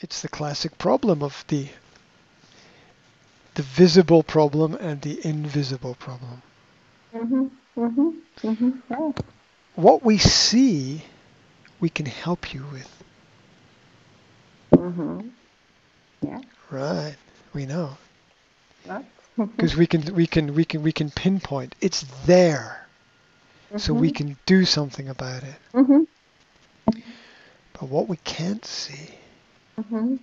it's the classic problem of the the visible problem and the invisible problem. Mhm. Mhm. Mhm. Yeah. What we see, we can help you with. Mhm. Yeah. Right. We know. Because we can we can we can we can pinpoint. It's there. So we can do something about it. Mhm. But what we can't see, Mhm.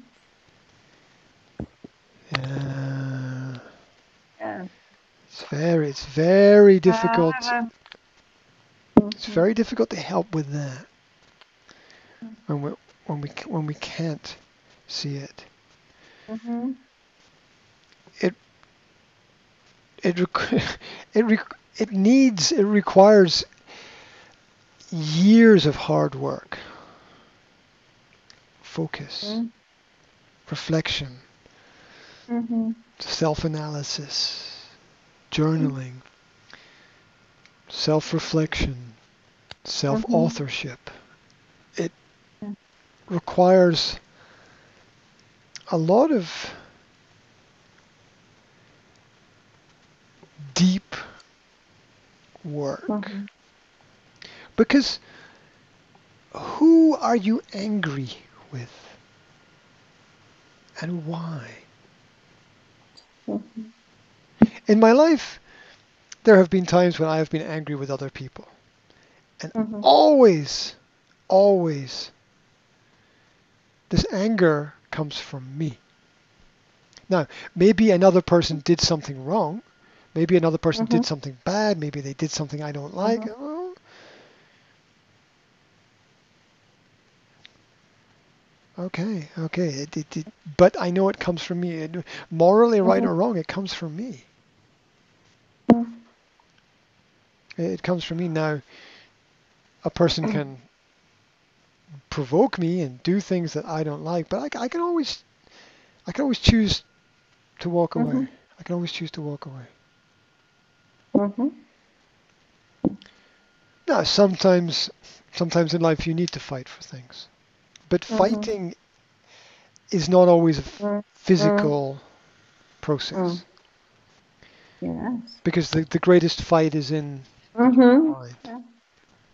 uh, Yeah. it's very it's very difficult. Ah. It's very difficult to help with that when we when we when we can't see it. Mhm. It it requ- it re- it needs it requires years of hard work, focus, Mhm. reflection, Mhm. self-analysis, journaling, self-reflection, self-authorship. It Yeah. requires a lot of deep work Mhm. because who are you angry with and why? Mhm. In my life, there have been times when I have been angry with other people. And Mhm. always, always, this anger comes from me. Now, maybe another person did something wrong. Maybe another person did Mhm. something bad. Maybe they did something I don't like. Mhm. Oh, okay, okay. It, it, it, but I know it comes from me. Morally, right or wrong, it comes from me. It comes from me now. A person can provoke me and do things that I don't like, but I can always, I can always choose to walk away. Mhm. I can always choose to walk away. Mhm. Now, sometimes, sometimes in life you need to fight for things, but Mhm. fighting is not always a f- Mm. physical process Mm. Yes. because the, the greatest fight is in Mhm. mind.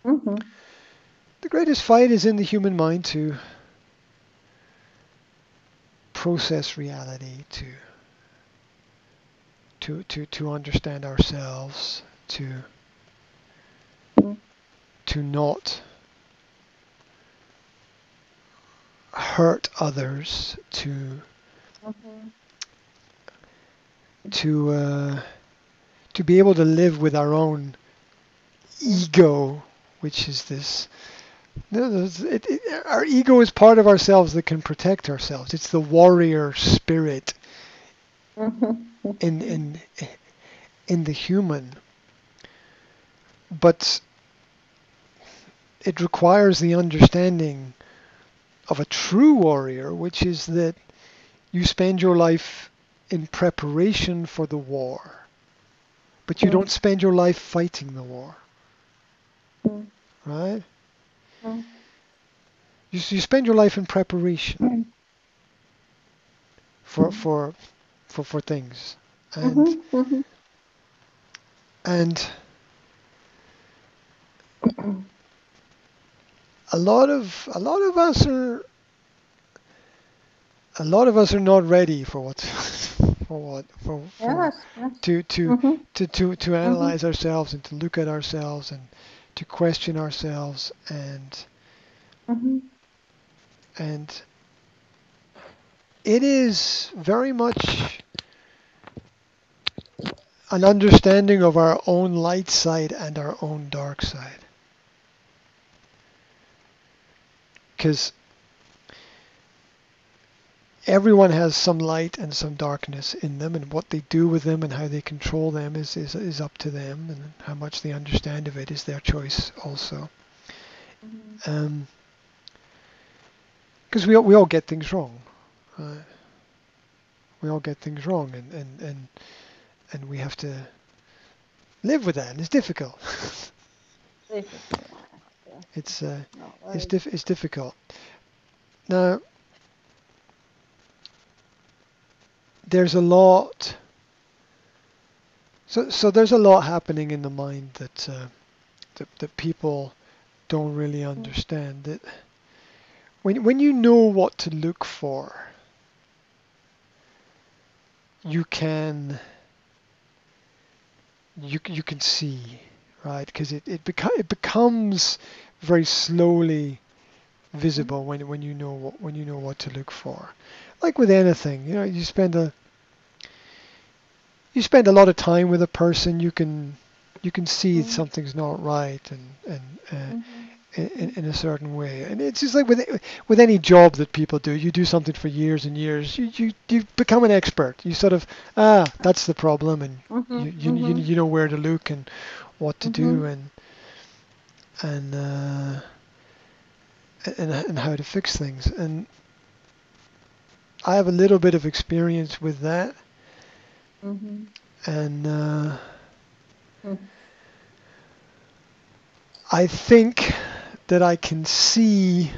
Mhm. The greatest fight is in the human mind to process reality, to to to to understand ourselves, to Mm. to not hurt others, to Mhm. to uh, to be able to live with our own ego, which is this. No, it, it, our ego is part of ourselves that can protect ourselves. It's the warrior spirit Mhm. in in in the human, but it requires the understanding of a true warrior, which is that you spend your life in preparation for the war, but you Mm. don't spend your life fighting the war, Mm. right? Mm. You, you spend your life in preparation Mm. for for for, for things, and Mhm. Mhm. and a lot of a lot of us are a lot of us are not ready for what for what for, for Yes. To to Mhm. to to to analyze ourselves and to look at ourselves and to question ourselves and Mhm. and it is very much an understanding of our own light side and our own dark side because everyone has some light and some darkness in them and what they do with them and how they control them is, is, is up to them and how much they understand of it is their choice also Mhm. um, because we all, we all get things wrong. Right? We all get things wrong, and, and, and, and we have to live with that, and it's difficult. Difficult. Yes. Yes. it's uh, it's diff- it's difficult. Now, there's a lot. So so there's a lot happening in the mind that uh, that, that people don't really understand. That when when you know what to look for, you can you you can see right because it it, beco- it becomes very slowly visible when when you know what when you know what to look for like with anything you know you spend a you spend a lot of time with a person you can you can see Mhm. something's not right and and uh, Mhm. in, in a certain way and it's just like with with any job that people do you do something for years and years you you, you become an expert you sort of ah that's the problem and Mhm. you, you, you, Mhm. you know where to look and what to do Mhm. and and uh, and and how to fix things and I have a little bit of experience with that Mhm. and uh, Hmm. I think that I can see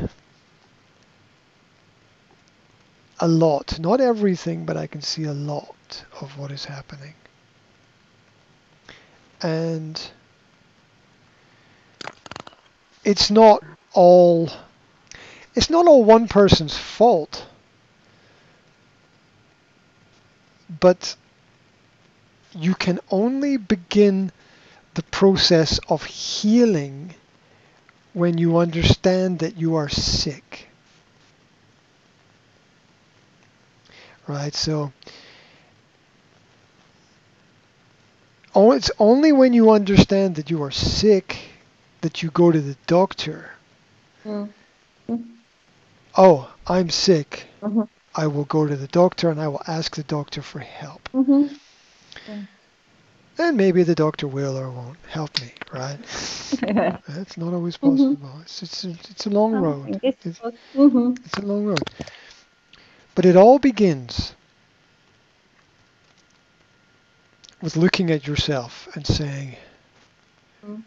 a lot not everything but I can see a lot of what is happening and it's not all it's not all one person's fault but you can only begin the process of healing when you understand that you are sick. Right so oh it's only when you understand that you are sick that you go to the doctor Mhm. oh i'm sick Mhm. I will go to the doctor and I will ask the doctor for help. Mhm. And maybe the doctor will or won't help me, right? Yeah. That's not always possible. It's, it's, a, it's a long road. It's, It's, Mhm. it's a long road. But it all begins with looking at yourself and saying, Mm.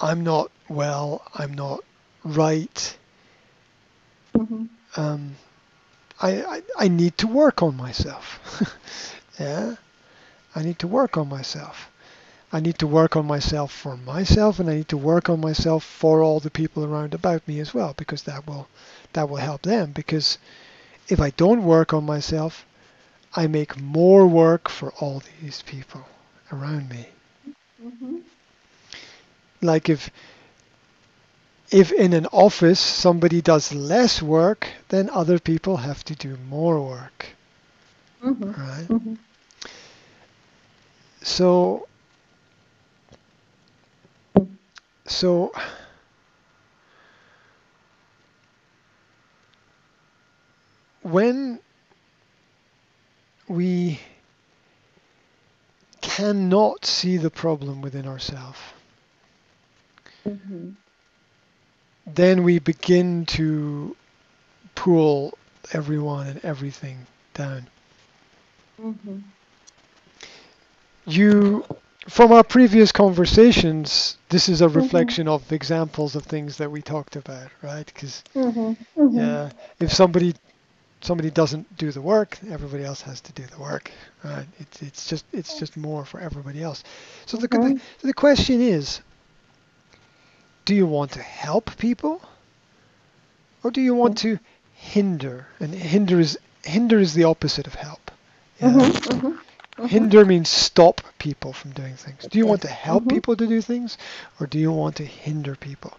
I'm not well, I'm not right. Mhm. Um, I, I, I need to work on myself. yeah? I need to work on myself. I need to work on myself for myself and I need to work on myself for all the people around about me as well because that will that will help them because if I don't work on myself I make more work for all these people around me. Mhm. Like if if in an office somebody does less work then other people have to do more work, Mhm. right? Mhm. So so when we cannot see the problem within ourselves, Mhm. then we begin to pull everyone and everything down. Mhm. You, from our previous conversations, this is a Mhm. reflection of examples of things that we talked about, right? Because Mhm. Mhm. yeah, if somebody somebody doesn't do the work, everybody else has to do the work, right? It's it's just it's just more for everybody else. So the Mhm. the question is, do you want to help people, or do you want to hinder? And hinder is hinder is the opposite of help. Yeah? Mhm. Mhm. Mhm. Hinder means stop people from doing things. Do you want to help Mhm. people to do things, or do you want to hinder people?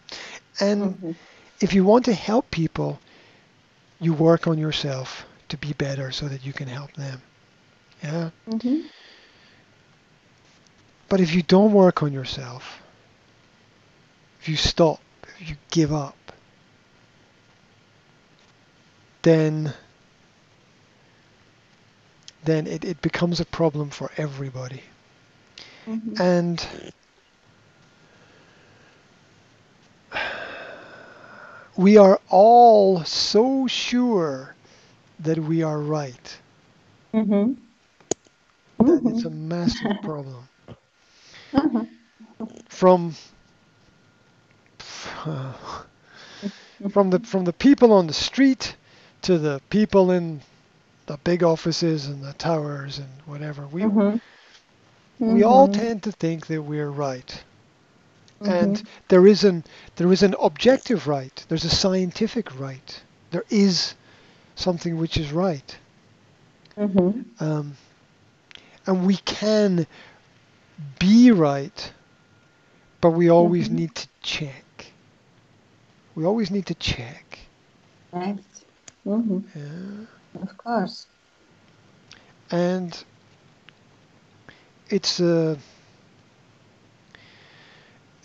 And Mhm. if you want to help people, you work on yourself to be better so that you can help them. Yeah. But if you don't work on yourself, if you stop, if you give up, then then it, it becomes a problem for everybody. Mhm. And we are all so sure that we are right Mhm. that it's a Mhm. massive problem. Mhm. From from the from the people on the street to the people in the big offices and the towers and whatever. We Mhm. we all Mhm. tend to think that we're right. Mhm. And there is an there is an objective right. There's a scientific right. There is something which is right. Mhm. Um, and we can be right, but we always Mhm. need to check. We always need to check. Right. Mhm. Yeah. Of course. And it's a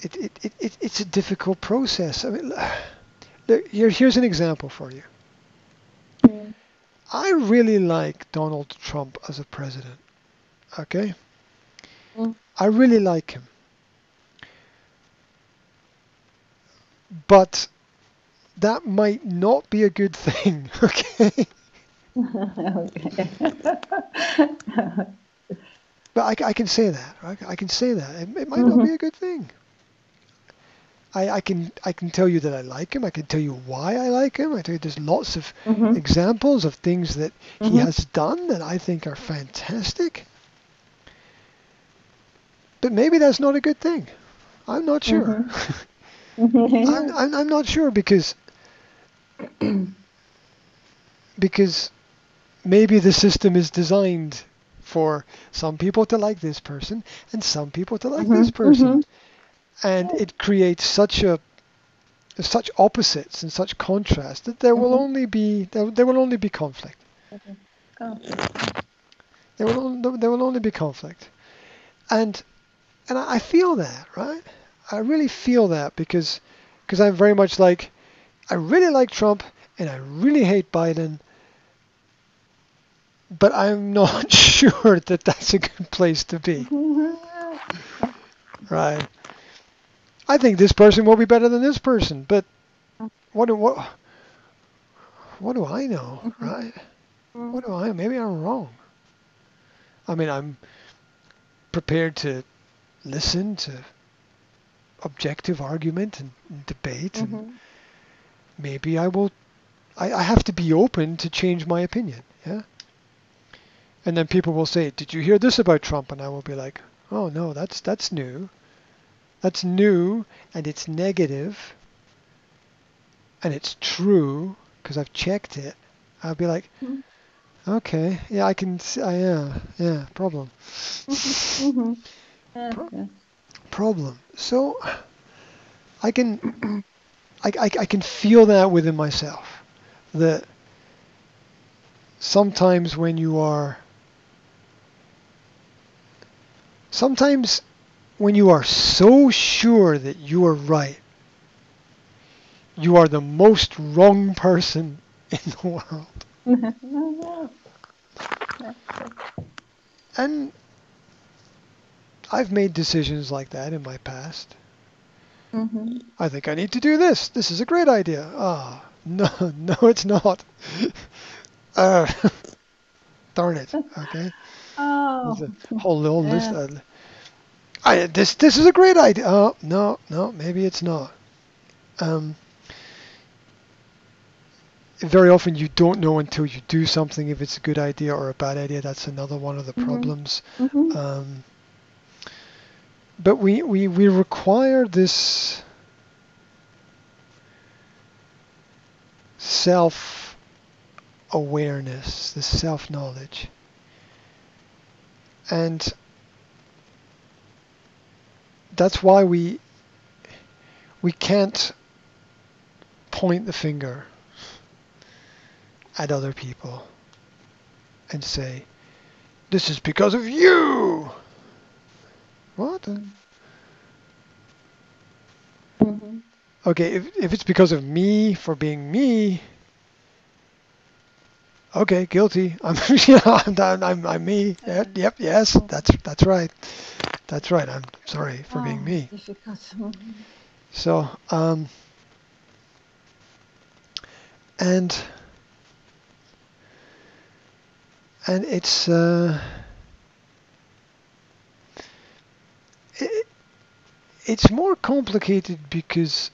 it, it, it, it, it's a difficult process. I mean, look, here, here's an example for you. Mm. I really like Donald Trump as a president. Okay? Mm. I really like him. But that might not be a good thing, okay? okay. But I, I can say that. Right? I can say that. It, it might not Mhm. be a good thing. I, I can I can tell you that I like him. I can tell you why I like him. I tell you there's lots of Mhm. examples of things that he Mhm. has done that I think are fantastic. But maybe that's not a good thing. I'm not sure. I'm, I'm, I'm not sure because because maybe the system is designed for some people to like this person and some people to like this Mhm, person. and it creates such a such opposites and such contrast that there will Mhm. only be there, there will only be conflict. There will only, there will only be conflict. And and I, I feel that right? I really feel that because because I'm very much like I really like Trump and I really hate Biden but I'm not sure that that's a good place to be. Right. I think this person will be better than this person but what do what what do I know? Mhm. right? What do I maybe I'm wrong. I mean I'm prepared to listen to objective argument and, and debate and Mhm. Maybe I will I, I have to be open to change my opinion yeah? And then people will say did you hear this about Trump? And I will be like oh no that's that's new. That's new and it's negative and it's true because I've checked it. I'll be like Mhm. okay yeah I can see, I, yeah yeah problem. Mhm. Yes, yes. problem. So I can I, I, I can feel that within myself that sometimes when you are sometimes when you are so sure that you are right you are the most wrong person in the world. And I've made decisions like that in my past Mhm. I think I need to do this. This is a great idea. Ah, no, no, it's not. uh, darn it. Okay. Oh. There's a whole little list. Yeah. Of, I, this, this is a great idea. Oh, no, no, maybe it's not. Um, very often you don't know until you do something if it's a good idea or a bad idea. That's another one of the Mhm. problems. Mhm. Um, but we, we, we require this self awareness, this self knowledge. And that's why we we can't point the finger at other people and say, This is because of you. What? Mhm. Okay, if, if it's because of me for being me, okay, guilty. I'm, you know, I'm, I'm, I'm, me. Yep, yep, yes, that's that's right. That's right. I'm sorry for being Oh, me. difficult. Mhm. So, um, and and it's uh, it, it's more complicated because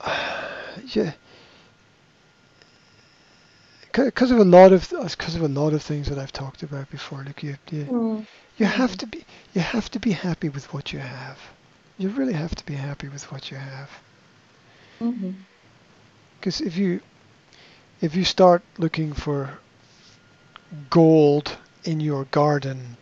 you because of a lot of because of a lot of things that I've talked about before. Like you, you, Mm. you have to be you have to be happy with what you have. You really have to be happy with what you have. Because if you if you start looking for gold in your garden,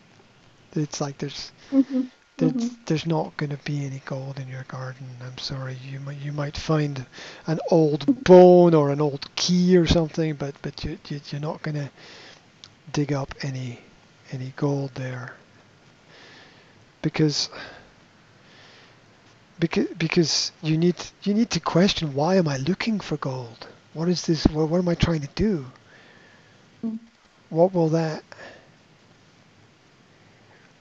it's like there's Mhm. there's, Mhm. there's not going to be any gold in your garden. I'm sorry. You might you might find an old bone or an old key or something, but but you, you you're not going to dig up any any gold there because because because you need you need to question why am I looking for gold? What is this? What, what am I trying to do? What will that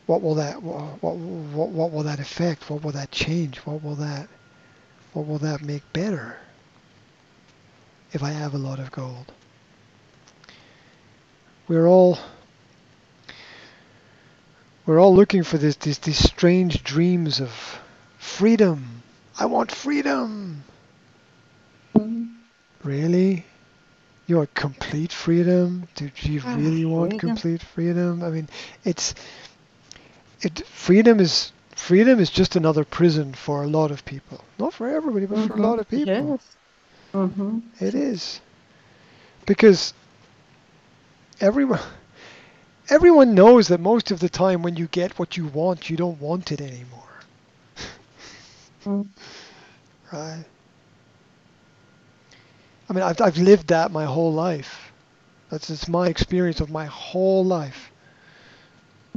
what will that what, what what will that affect? What will that change? What will that what will that make better if I have a lot of gold? We're all we're all looking for this these these strange dreams of freedom. I want freedom. Mhm. Really? You want complete freedom? Do you Ah, really want freedom. complete freedom? I mean, it's it freedom is freedom is just another prison for a lot of people. Not for everybody, but for a lot of people. Yes. Mhm. It is. Because everyone everyone knows that most of the time when you get what you want, you don't want it anymore. Mm. Right? I mean, I've, I've lived that my whole life. That's it's my experience of my whole life.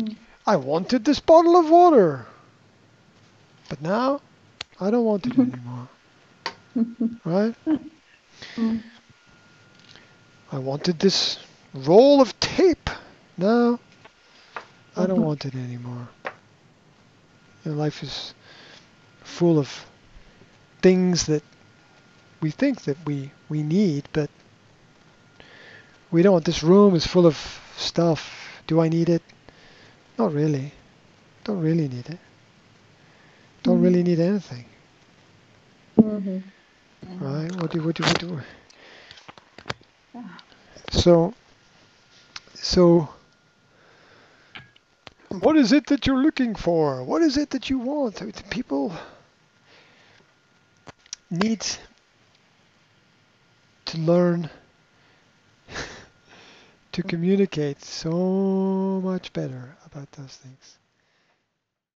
Mm. I wanted this bottle of water, but now I don't want it anymore. Right? Mm. I wanted this roll of tape. Now I don't Mhm. want it anymore. You know, life is full of things that we think that we, we need, but we don't. This room is full of stuff. Do I need it? Not really. Don't really need it. Don't really need anything, Mhm. right? What do what do what do? Ah. So, so, what is it that you're looking for? What is it that you want? People need learn to communicate so much better about those things.